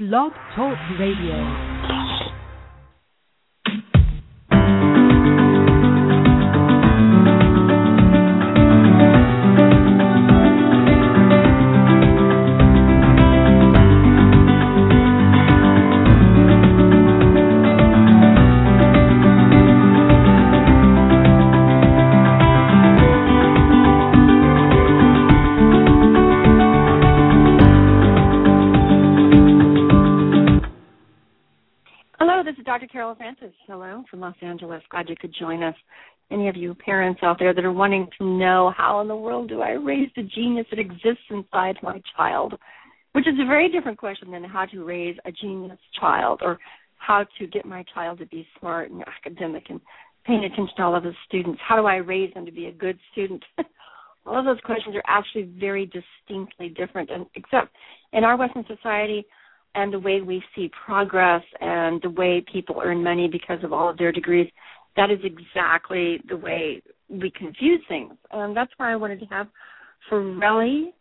Blog Talk Radio. Of you parents out there that are wanting to know how in the world do I raise the genius that exists inside my child, which is a very different question than how to raise a genius child or how to get my child to be smart and academic and paying attention to all of his students. How do I raise them to be a good student? all of those questions are actually very distinctly different, and except in our Western society, and the way we see progress and the way people earn money because of all of their degrees, that is exactly the way we confuse things. And that's why I wanted to have Foreli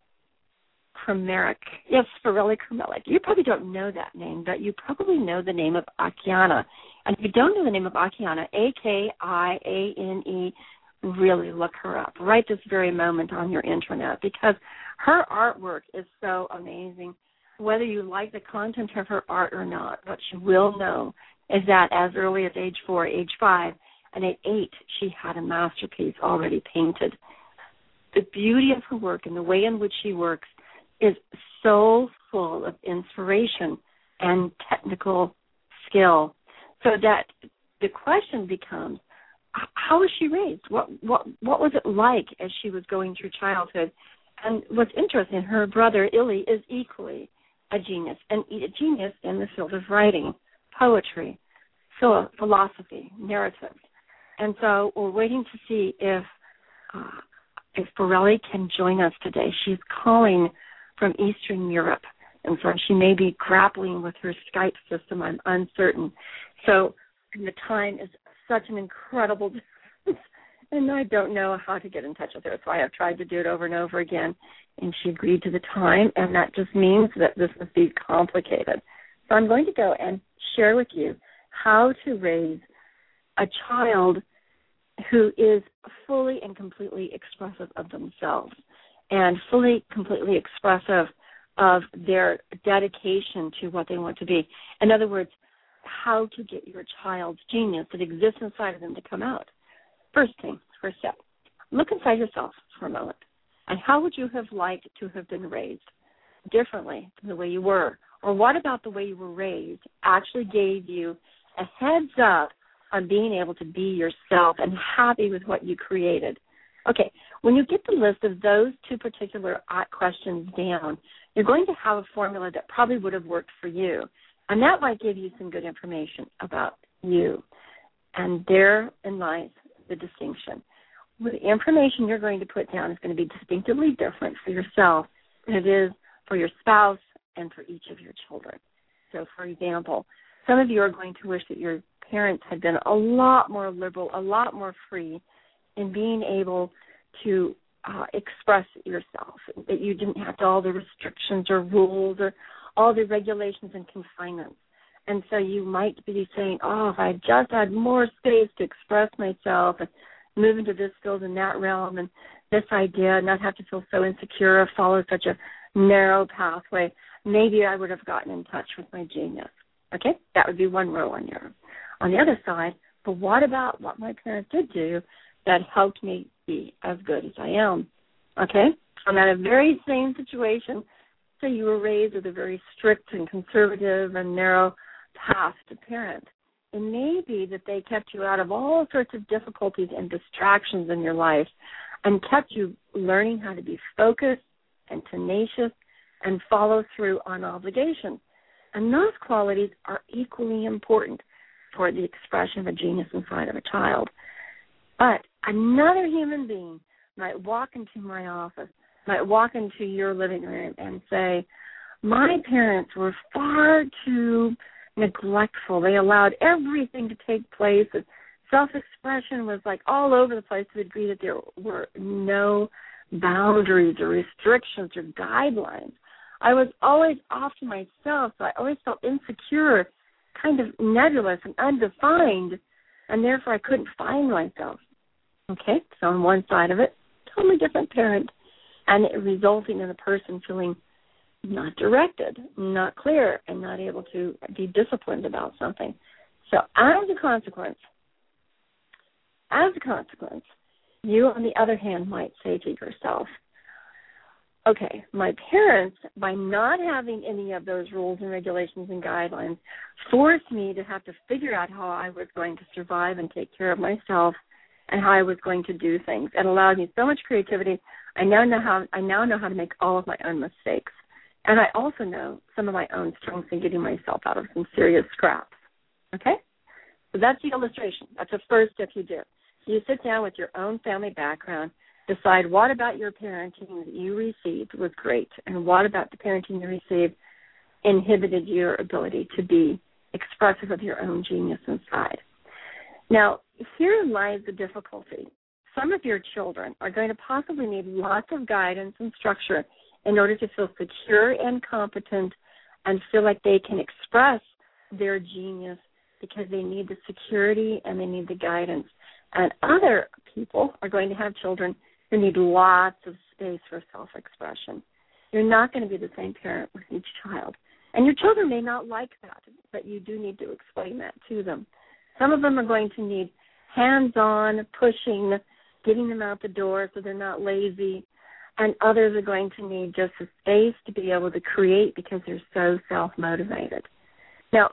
Kramarik. Yes, Foreli Kramarik. You probably don't know that name, but you probably know the name of Akiane. And if you don't know the name of Akiane, A K I A N E, really look her up right this very moment on your internet because her artwork is so amazing whether you like the content of her art or not, what you will know is that as early as age four, age five, and at eight, she had a masterpiece already painted. The beauty of her work and the way in which she works is so full of inspiration and technical skill, so that the question becomes, how was she raised? What what what was it like as she was going through childhood? And what's interesting, her brother Illia is equally a genius, and a genius in the field of writing, poetry, philosophy, narrative. And so we're waiting to see if uh, if Foreli can join us today. She's calling from Eastern Europe, and so she may be grappling with her Skype system. I'm uncertain. So the time is such an incredible difference, and I don't know how to get in touch with her. So I have tried to do it over and over again, and she agreed to the time, and that just means that this must be complicated. So I'm going to go and share with you how to raise a child who is fully and completely expressive of themselves and fully completely expressive of their dedication to what they want to be. In other words, how to get your child's genius that exists inside of them to come out. First thing, first step, look inside yourself for a moment. And how would you have liked to have been raised differently than the way you were? Or what about the way you were raised actually gave you a heads up on being able to be yourself and happy with what you created? Okay, when you get the list of those two particular questions down, you're going to have a formula that probably would have worked for you. And that might give you some good information about you. And therein lies the distinction the information you're going to put down is going to be distinctively different for yourself than it is for your spouse and for each of your children. So, for example, some of you are going to wish that your parents had been a lot more liberal, a lot more free in being able to uh, express yourself, that you didn't have to all the restrictions or rules or all the regulations and confinements. And so you might be saying, oh, if I just had more space to express myself and move into this field and that realm and this idea, not have to feel so insecure or follow such a narrow pathway, maybe I would have gotten in touch with my genius. Okay? That would be one row on your on the other side, but what about what my parents did do that helped me be as good as I am? Okay? I'm at a very same situation. So you were raised with a very strict and conservative and narrow path to parent it may be that they kept you out of all sorts of difficulties and distractions in your life and kept you learning how to be focused and tenacious and follow through on obligations. And those qualities are equally important for the expression of a genius inside of a child. But another human being might walk into my office, might walk into your living room and say, My parents were far too neglectful. They allowed everything to take place. Self expression was like all over the place to the degree that there were no boundaries or restrictions or guidelines I was always off to myself, so I always felt insecure, kind of nebulous and undefined, and therefore I couldn't find myself. Okay, so on one side of it, totally different parent, and it resulting in a person feeling not directed, not clear, and not able to be disciplined about something. So as a consequence, as a consequence, you on the other hand might say to yourself, okay, my parents, by not having any of those rules and regulations and guidelines, forced me to have to figure out how I was going to survive and take care of myself and how I was going to do things. It allowed me so much creativity. I now know how I now know how to make all of my own mistakes. And I also know some of my own strengths in getting myself out of some serious scraps. Okay? So that's the illustration. That's the first step you do. You sit down with your own family background, decide what about your parenting that you received was great, and what about the parenting you received inhibited your ability to be expressive of your own genius inside. Now, here lies the difficulty. Some of your children are going to possibly need lots of guidance and structure in order to feel secure and competent and feel like they can express their genius because they need the security and they need the guidance. And other people are going to have children who need lots of space for self expression. You're not going to be the same parent with each child. And your children may not like that, but you do need to explain that to them. Some of them are going to need hands on, pushing, getting them out the door so they're not lazy. And others are going to need just a space to be able to create because they're so self motivated. Now,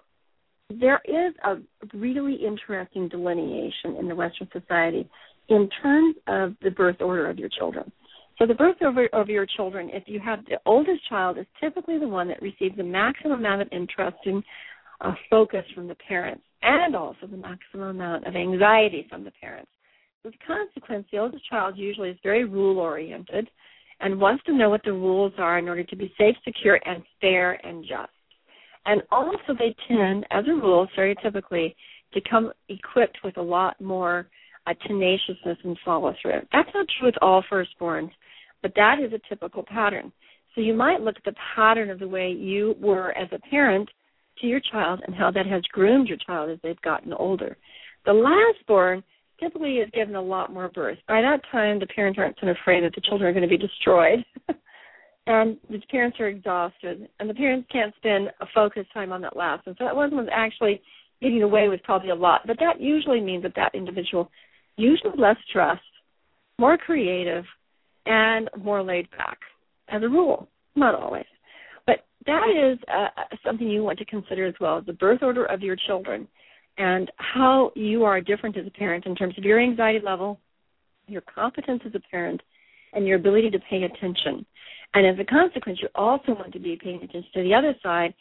there is a really interesting delineation in the Western society in terms of the birth order of your children. So the birth order of your children, if you have the oldest child, is typically the one that receives the maximum amount of interest and uh, focus from the parents, and also the maximum amount of anxiety from the parents. As a consequence, the oldest child usually is very rule oriented and wants to know what the rules are in order to be safe, secure, and fair and just. And also, they tend, as a rule, stereotypically, to come equipped with a lot more uh, tenaciousness and follow through. That's not true with all firstborns, but that is a typical pattern. So you might look at the pattern of the way you were as a parent to your child and how that has groomed your child as they've gotten older. The last born typically is given a lot more birth. By that time, the parents aren't so afraid that the children are going to be destroyed. and the parents are exhausted, and the parents can't spend a focus time on that last one. So that one was actually getting away with probably a lot, but that usually means that that individual, usually less stressed, more creative, and more laid back, as a rule. Not always, but that is uh, something you want to consider as well: the birth order of your children, and how you are different as a parent in terms of your anxiety level, your competence as a parent, and your ability to pay attention. And as a consequence, you also want to be paying attention to the other side.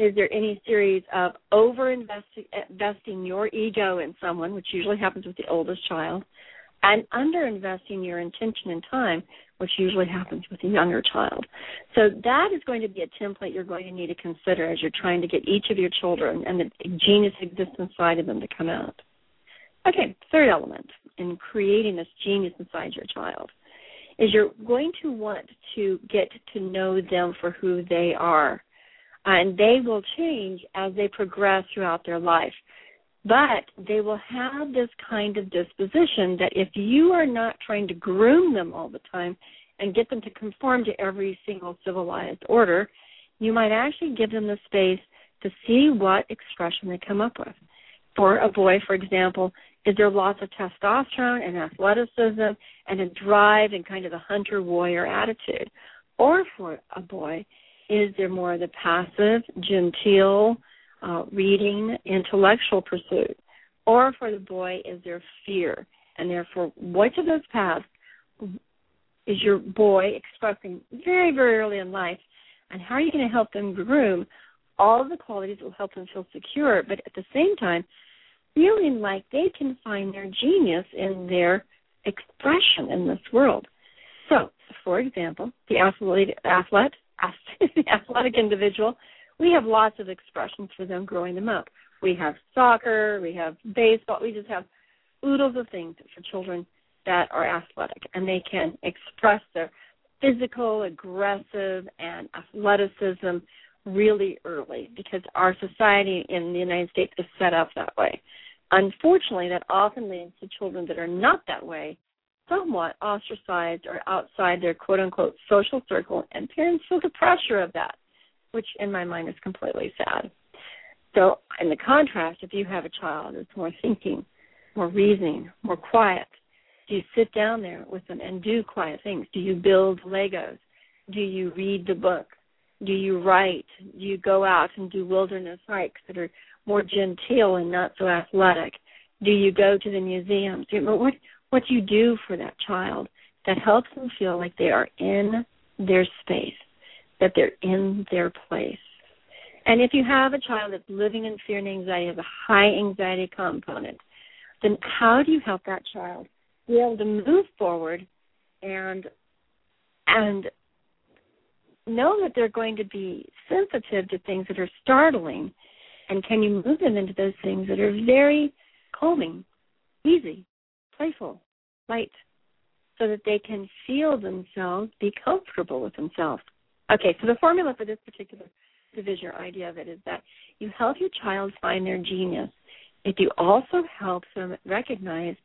Is there any series of over investing your ego in someone, which usually happens with the oldest child, and under investing your intention and time, which usually happens with the younger child. So that is going to be a template you're going to need to consider as you're trying to get each of your children and the genius existence side of them to come out. Okay, third element in creating this genius inside your child is you're going to want to get to know them for who they are. Uh, and they will change as they progress throughout their life. But they will have this kind of disposition that if you are not trying to groom them all the time and get them to conform to every single civilized order, you might actually give them the space to see what expression they come up with. For a boy, for example, is there lots of testosterone and athleticism and a drive and kind of a hunter warrior attitude? Or for a boy, is there more of the passive, genteel, uh, reading, intellectual pursuit? Or for the boy, is there fear? And therefore, which of those paths is your boy expressing very, very early in life? And how are you going to help them groom all the qualities that will help them feel secure, but at the same time, feeling like they can find their genius in their expression in this world. So, for example, the athlete, athlete, athletic individual, we have lots of expressions for them growing them up. We have soccer, we have baseball, we just have oodles of things for children that are athletic and they can express their physical, aggressive, and athleticism really early because our society in the United States is set up that way. Unfortunately, that often leads to children that are not that way somewhat ostracized or outside their quote unquote social circle, and parents feel the pressure of that, which in my mind is completely sad. So, in the contrast, if you have a child that's more thinking, more reasoning, more quiet, do you sit down there with them and do quiet things? Do you build Legos? Do you read the book? Do you write? Do you go out and do wilderness hikes that are more genteel and not so athletic? Do you go to the museums? What what you do for that child that helps them feel like they are in their space, that they're in their place. And if you have a child that's living in fear and anxiety, has a high anxiety component, then how do you help that child be able to move forward and and know that they're going to be sensitive to things that are startling and can you move them into those things that are very calming, easy, playful, light, so that they can feel themselves, be comfortable with themselves. Okay, so the formula for this particular division idea of it is that you help your child find their genius if you also help them recognize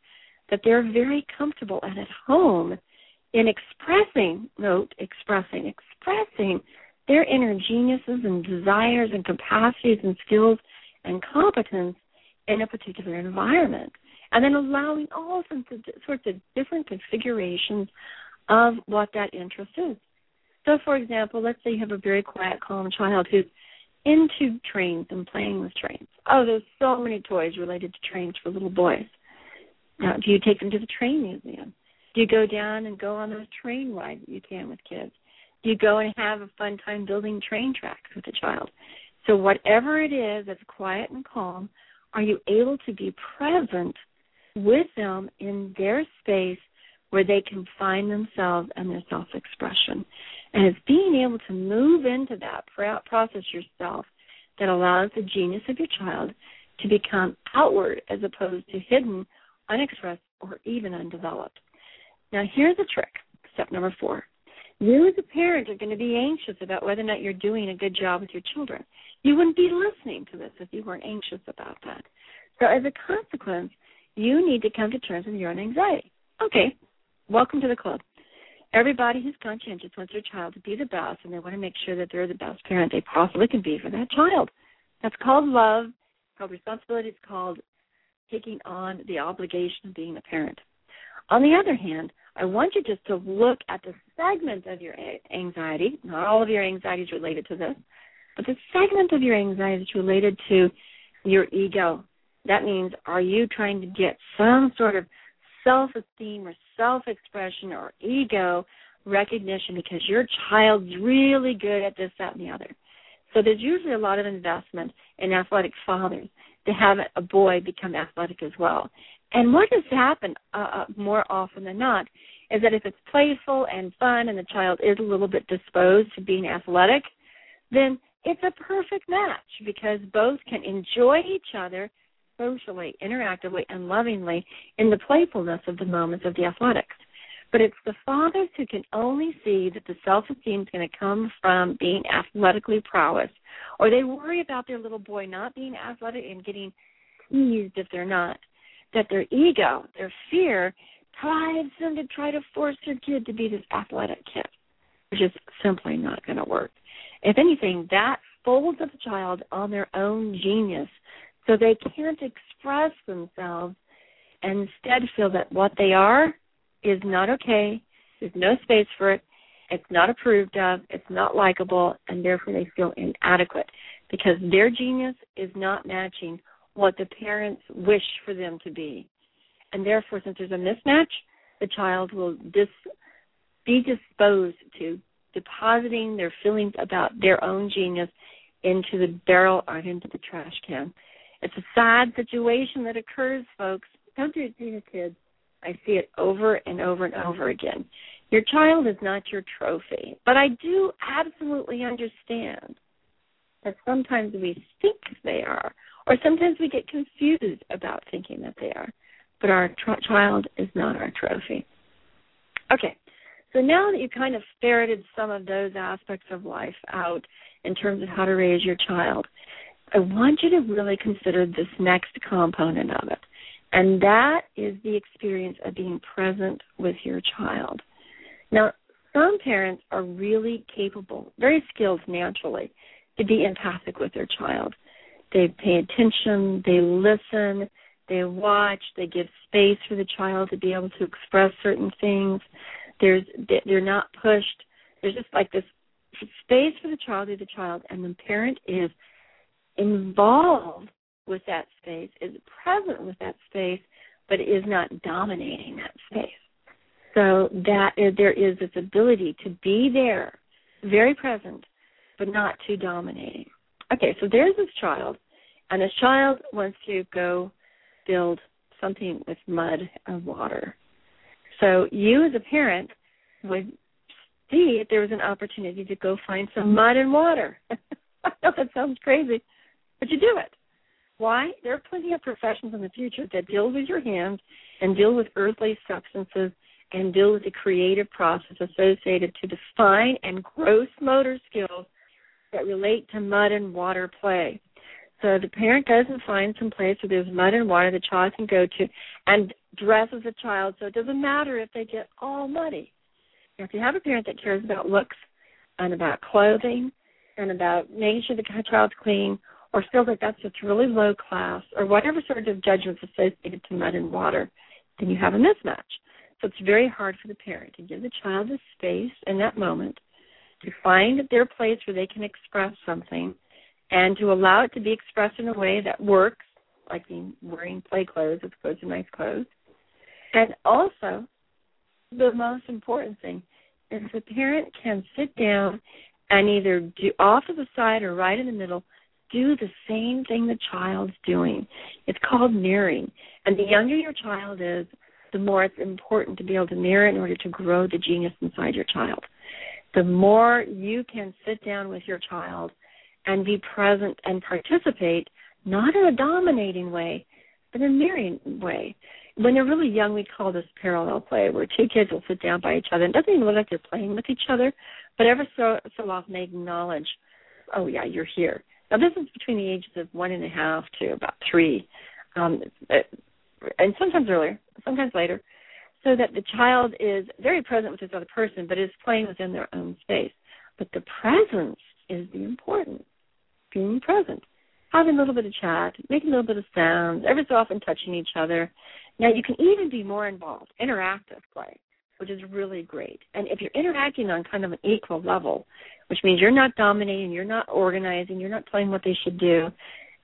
that they're very comfortable and at home in expressing, note, expressing, expressing their inner geniuses and desires and capacities and skills and competence in a particular environment. And then allowing all sorts of different configurations of what that interest is. So, for example, let's say you have a very quiet, calm child who's into trains and playing with trains. Oh, there's so many toys related to trains for little boys. Now, do you take them to the train museum? Do you go down and go on those train rides that you can with kids? Do you go and have a fun time building train tracks with a child? So, whatever it is that's quiet and calm, are you able to be present with them in their space where they can find themselves and their self expression? And it's being able to move into that process yourself that allows the genius of your child to become outward as opposed to hidden, unexpressed, or even undeveloped. Now, here's a trick. Step number four. You, as a parent, are going to be anxious about whether or not you're doing a good job with your children. You wouldn't be listening to this if you weren't anxious about that. So, as a consequence, you need to come to terms with your own anxiety. Okay, welcome to the club. Everybody who's conscientious wants their child to be the best, and they want to make sure that they're the best parent they possibly can be for that child. That's called love, called responsibility. It's called taking on the obligation of being a parent. On the other hand, I want you just to look at the segment of your anxiety. Not all of your anxiety is related to this, but the segment of your anxiety is related to your ego. That means, are you trying to get some sort of self esteem or self expression or ego recognition because your child's really good at this, that, and the other. So there's usually a lot of investment in athletic fathers to have a boy become athletic as well. And what has happened uh, uh, more often than not is that if it's playful and fun and the child is a little bit disposed to being athletic, then it's a perfect match because both can enjoy each other socially, interactively, and lovingly in the playfulness of the moments of the athletics. But it's the fathers who can only see that the self esteem is going to come from being athletically prowess, or they worry about their little boy not being athletic and getting teased if they're not. That their ego, their fear, drives them to try to force their kid to be this athletic kid, which is simply not going to work. If anything, that folds up a child on their own genius so they can't express themselves and instead feel that what they are is not okay. There's no space for it. It's not approved of. It's not likable, and therefore they feel inadequate because their genius is not matching what the parents wish for them to be. And therefore, since there's a mismatch, the child will dis- be disposed to depositing their feelings about their own genius into the barrel or into the trash can. It's a sad situation that occurs, folks. Don't do it to your kids. I see it over and over and over again. Your child is not your trophy. But I do absolutely understand that sometimes we think they are, or sometimes we get confused about thinking that they are. But our tr- child is not our trophy. Okay, So now that you kind of ferreted some of those aspects of life out in terms of how to raise your child, I want you to really consider this next component of it. And that is the experience of being present with your child. Now, some parents are really capable, very skilled naturally, to be empathic with their child. They pay attention, they listen, they watch, they give space for the child to be able to express certain things. There's they're not pushed. There's just like this space for the child to the child, and the parent is involved with that space, is present with that space, but is not dominating that space. So that there is this ability to be there, very present, but not too dominating. Okay, so there's this child, and this child wants to go build something with mud and water. So you as a parent would see if there was an opportunity to go find some mud and water. I know that sounds crazy, but you do it. Why? There are plenty of professions in the future that deal with your hands and deal with earthly substances and deal with the creative process associated to define and gross motor skills that relate to mud and water play. So the parent goes and finds some place where there's mud and water the child can go to and dresses the child so it doesn't matter if they get all muddy. Now, if you have a parent that cares about looks and about clothing and about making sure the child's clean or feels like that's just really low class or whatever sort of judgments associated to mud and water, then you have a mismatch. So it's very hard for the parent to give the child the space in that moment to find their place where they can express something and to allow it to be expressed in a way that works, like being wearing play clothes as opposed to nice clothes. And also, the most important thing is the parent can sit down and either do off to the side or right in the middle do the same thing the child's doing. It's called mirroring. And the younger your child is, the more it's important to be able to mirror in order to grow the genius inside your child. The more you can sit down with your child and be present and participate, not in a dominating way, but in a mirroring way. When they're really young, we call this parallel play, where two kids will sit down by each other. It doesn't even look like they're playing with each other, but ever so so often they acknowledge, "Oh yeah, you're here." Now this is between the ages of one and a half to about three, um, and sometimes earlier, sometimes later, so that the child is very present with this other person, but is playing within their own space. But the presence is the important being present, having a little bit of chat, making a little bit of sounds, every so often touching each other. Now you can even be more involved, interactive play, which is really great. And if you're interacting on kind of an equal level, which means you're not dominating, you're not organizing, you're not telling what they should do,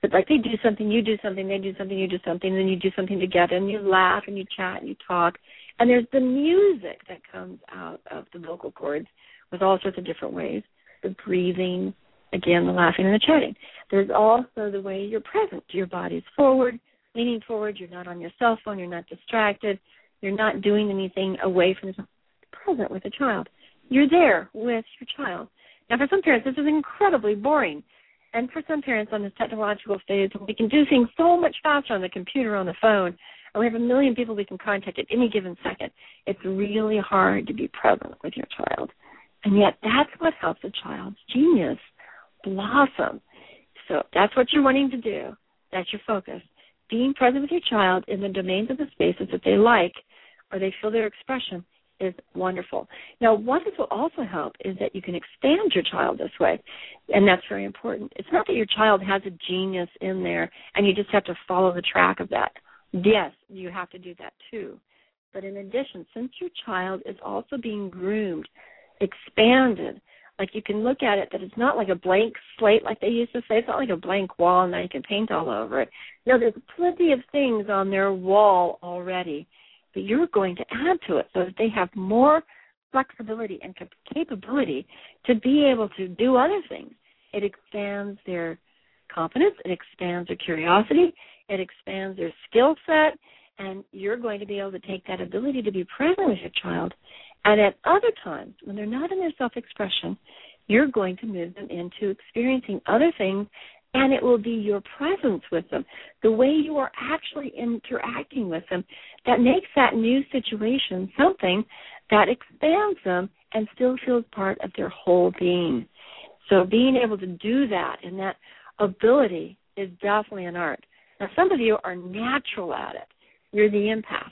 but like they do something, you do something, they do something, you do something, and then you do something together, and you laugh and you chat and you talk, and there's the music that comes out of the vocal cords with all sorts of different ways, the breathing, Again, the laughing and the chatting. There's also the way you're present. Your body's forward, leaning forward. You're not on your cell phone. You're not distracted. You're not doing anything away from the present with the child. You're there with your child. Now, for some parents, this is incredibly boring. And for some parents on this technological phase, we can do things so much faster on the computer, on the phone, and we have a million people we can contact at any given second. It's really hard to be present with your child. And yet, that's what helps a child's genius blossom. So that's what you're wanting to do. That's your focus. Being present with your child in the domains of the spaces that they like or they feel their expression is wonderful. Now, what this will also help is that you can expand your child this way, and that's very important. It's not that your child has a genius in there and you just have to follow the track of that. Yes, you have to do that too. But in addition, since your child is also being groomed, expanded, like you can look at it that it's not like a blank slate like they used to say. It's not like a blank wall and now you can paint all over it. No, there's plenty of things on their wall already, but you're going to add to it so that they have more flexibility and capability to be able to do other things. It expands their confidence, it expands their curiosity, it expands their skill set, and you're going to be able to take that ability to be present with your child and at other times, when they're not in their self expression, you're going to move them into experiencing other things, and it will be your presence with them, the way you are actually interacting with them, that makes that new situation something that expands them and still feels part of their whole being. So being able to do that and that ability is definitely an art. Now some of you are natural at it. You're the empath.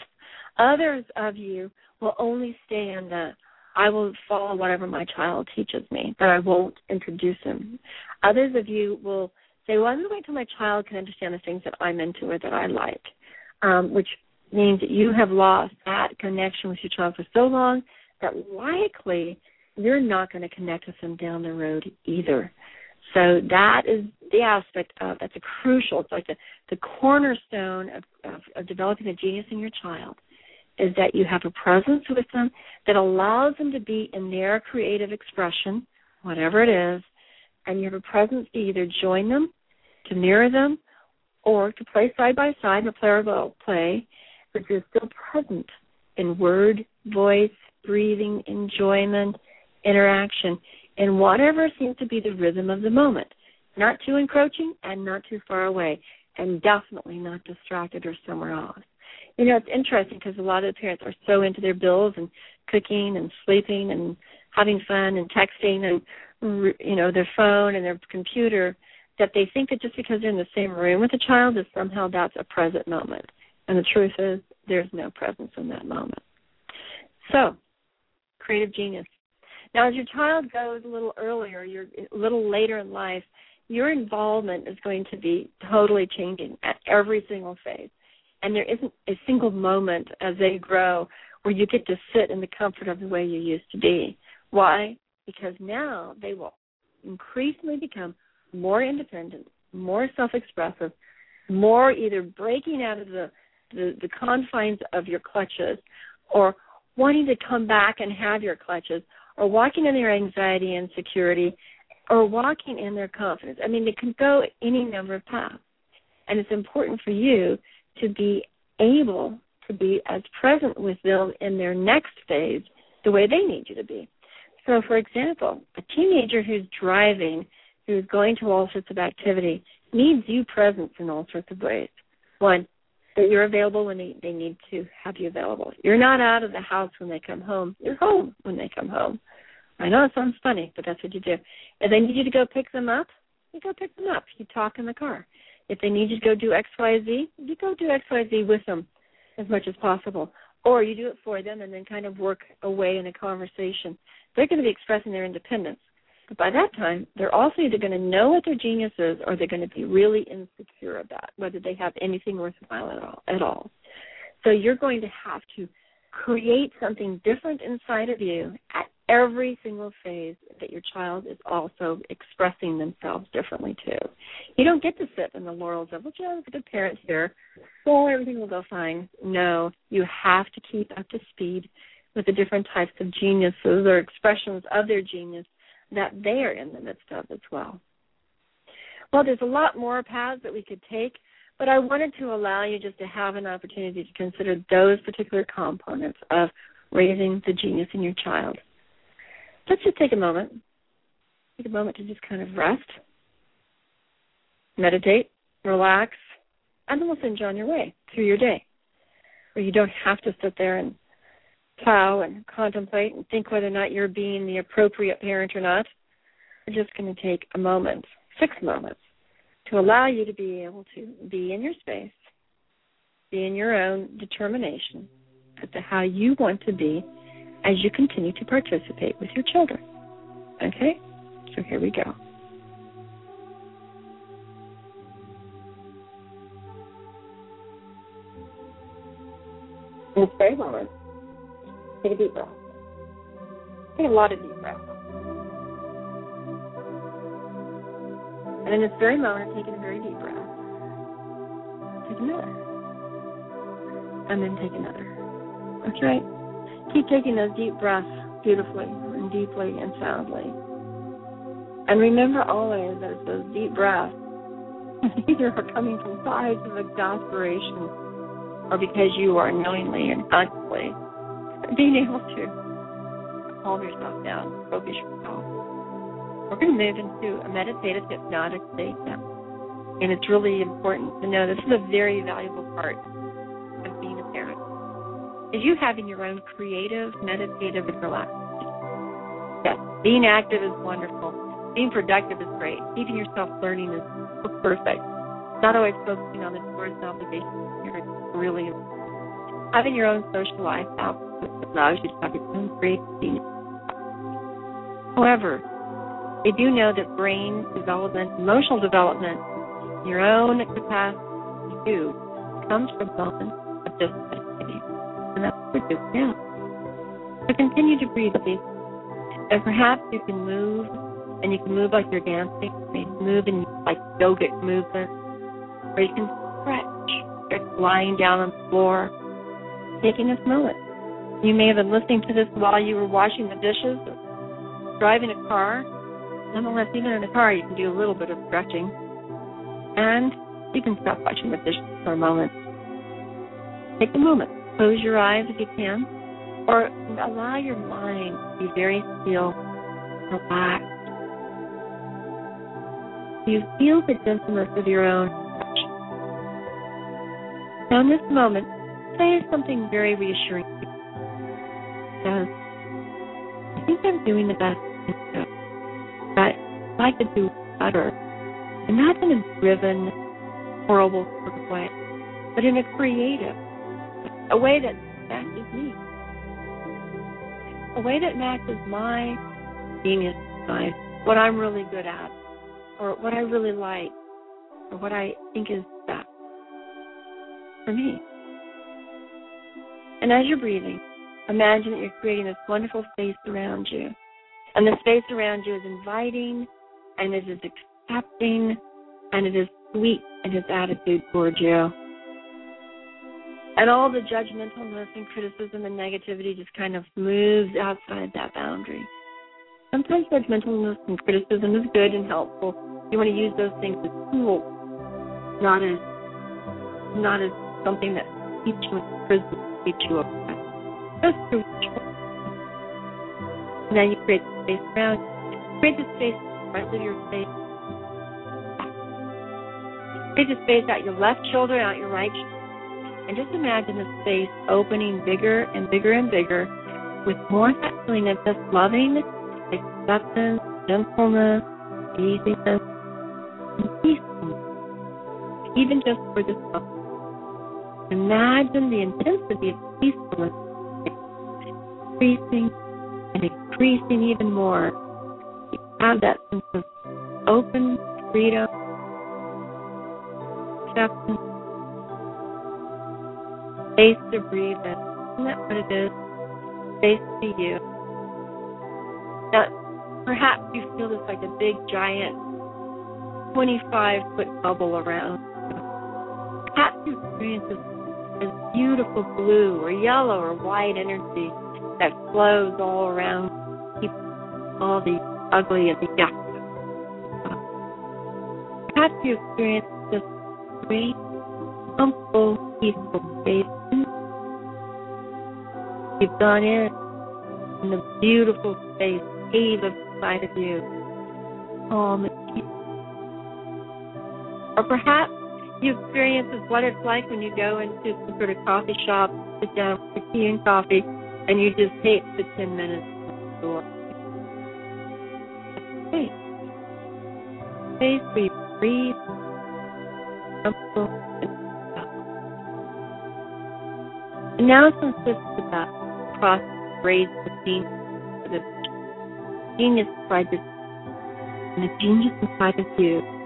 Others of you will only stay in the I will follow whatever my child teaches me, but I won't introduce him. Others of you will I'm going to wait until my child can understand the things that I'm into or that I like, um, which means that you have lost that connection with your child for so long that likely you're not going to connect with them down the road either. So that is the aspect of that's a crucial. It's like the the cornerstone of, of, of developing a genius in your child is that you have a presence with them that allows them to be in their creative expression, whatever it is, and you have a presence to either join them, to mirror them, or to play side by side in a parallel play, which you're still present in word, voice, breathing, enjoyment, interaction, and whatever seems to be the rhythm of the moment. Not too encroaching and not too far away, and definitely not distracted or somewhere else. You know, it's interesting because a lot of the parents are so into their bills and cooking and sleeping and having fun and texting and you know their phone and their computer that they think that just because they're in the same room with a child that somehow that's a present moment. And the truth is there's no presence in that moment. So, creative genius. Now, as your child goes a little earlier, you're a little later in life, your involvement is going to be totally changing at every single phase. And there isn't a single moment as they grow where you get to sit in the comfort of the way you used to be. Why? Because now they will increasingly become more independent, more self expressive, more either breaking out of the, the, the confines of your clutches or wanting to come back and have your clutches or walking in their anxiety and security or walking in their confidence. I mean, it can go any number of paths. And it's important for you to be able to be as present with them in their next phase the way they need you to be. So, for example, a teenager who's driving, who's going to all sorts of activity, needs you present in all sorts of ways. One, that you're available when they, they need to have you available. You're not out of the house when they come home. You're home when they come home. I know it sounds funny, but that's what you do. If they need you to go pick them up, you go pick them up. You talk in the car. If they need you to go do X, Y, Z, you go do X, Y, Z with them as much as possible. Or you do it for them and then kind of work away in a conversation. They're going to be expressing their independence. But by that time, they're also either going to know what their genius is or they're going to be really insecure about whether they have anything worthwhile at all. At all. So you're going to have to create something different inside of you at every single phase that your child is also expressing themselves differently too. You don't get to sit in the laurels of, well, you know, a good parent here, well, everything will go fine. No, you have to keep up to speed with the different types of geniuses or expressions of their genius that they are in the midst of as well. Well, there's a lot more paths that we could take, but I wanted to allow you just to have an opportunity to consider those particular components of raising the genius in your child. Let's just take a moment. Take a moment to just kind of rest, meditate, relax, and then we'll send you on your way through your day. Where you don't have to sit there and plow and contemplate and think whether or not you're being the appropriate parent or not. We're just going to take a moment, six moments, to allow you to be able to be in your space, be in your own determination as to how you want to be as you continue to participate with your children. Okay? So here we go. very moment, take a deep breath. Take a lot of deep breaths. And in this very moment, taking a very deep breath, take another. And then take another. That's right. Keep taking those deep breaths beautifully and deeply and soundly. And remember always that it's those deep breaths either are coming from sides of exasperation or because you are knowingly and consciously being able to calm yourself down, focus yourself. We're going to move into a meditative hypnotic state now. And it's really important to know this is a very valuable part of being a parent is you having your own creative, meditative, and relaxing. Yes, being active is wonderful. Being productive is great. Keeping yourself learning is perfect. Not always focusing on the chores and obligations is really having your own social life allows you to have your own creativity. However, they do know that brain development, emotional development, your own capacity to do comes from moments of just meditating. And that's what we're doing now. So continue to breathe, please. And perhaps you can move, and you can move like you're dancing. You can move in like yogic movement, or you can stretch, stretch lying down on the floor, taking this moment. You may have been listening to this while you were washing the dishes or driving a car. Nonetheless, even in a car, you can do a little bit of stretching. And you can stop washing the dishes for a moment. Take a moment. Close your eyes if you can. Or allow your mind to be very still, relaxed. You feel the gentleness of your own. Now, in this moment, say something very reassuring I think I'm doing the best I can. But I could do better. And not in a driven, horrible sort of way, but in a creative, a way that matches me. A way that matches my genius side, what I'm really good at, or what I really like, or what I think is best for me. And as you're breathing, imagine that you're creating this wonderful space around you. And the space around you is inviting and it is accepting and it is sweet in its attitude towards you. And all the judgmentalness and criticism and negativity just kind of moves outside that boundary. Sometimes judgmentalness and criticism is good and helpful. You want to use those things as tools, not as not as something that keeps you in prison, Just through Now you create the space around you. Create the space in front of your face. Create the space out your left shoulder, out your right shoulder. And just imagine the space opening bigger and bigger and bigger with more that feeling of just loving, acceptance, gentleness, easiness, and peacefulness. Even just for this moment. Imagine the intensity of peacefulness increasing and increasing even more. You have that sense of open freedom, acceptance, space to breathe in. Isn't that what it is? Space to you. Now, perhaps you feel this like a big, giant, 25 foot bubble around. Perhaps you experience this, this beautiful blue or yellow or white energy that flows all around, keep all the ugly and the yuck. Perhaps you experience this great, comfortable, peaceful space. You've gone in in the beautiful space, cave inside of you, calm and peaceful. Or perhaps you experience what it's like when you go into some sort of coffee shop, sit down for tea and coffee, and you just take the 10 minutes to store. Space. Space where you breathe, and now since this is about cross grades between the genius inside this and the genius inside of you,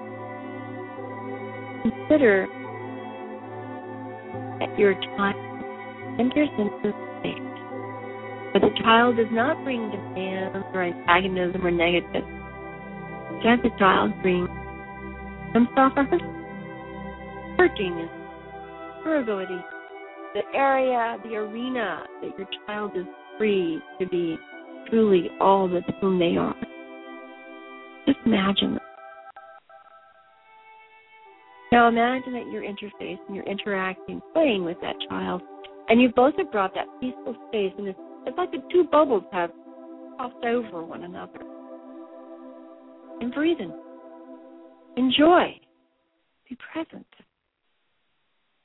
consider that your child enters into the state. but the child does not bring demands or antagonism or negative. Instead, the child brings himself or herself, her genius, her ability, the area, the arena that your child is free to be truly all that whom they are. Just imagine. Now imagine that you're interfacing, you're interacting, playing with that child, and you both have brought that peaceful space and it's it's like the two bubbles have crossed over one another. And breathe in. Enjoy. Be present.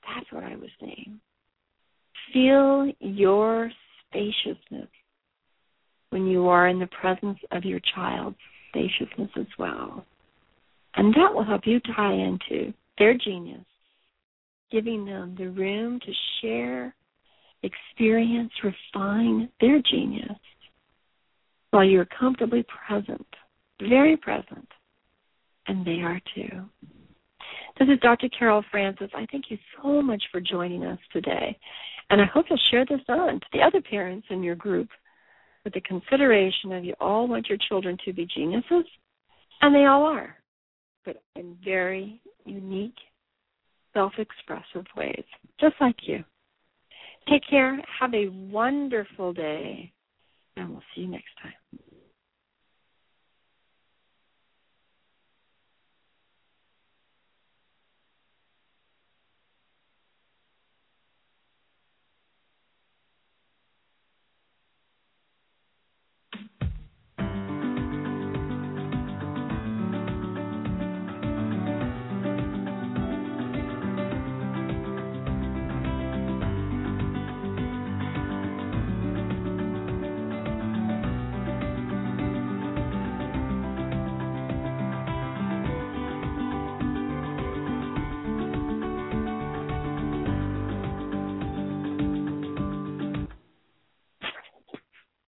That's what I was saying. feel your spaciousness when you are in the presence of your child's spaciousness as well. And that will help you tie into their genius, giving them the room to share, experience, refine their genius while you're comfortably present, very present, and they are too. This is Dr. Carol Francis. I thank you so much for joining us today. And I hope you'll share this on to the other parents in your group with the consideration of you all want your children to be geniuses, and they all are, but in very unique, self expressive ways, just like you. Take care. Have a wonderful day, and we'll see you next time.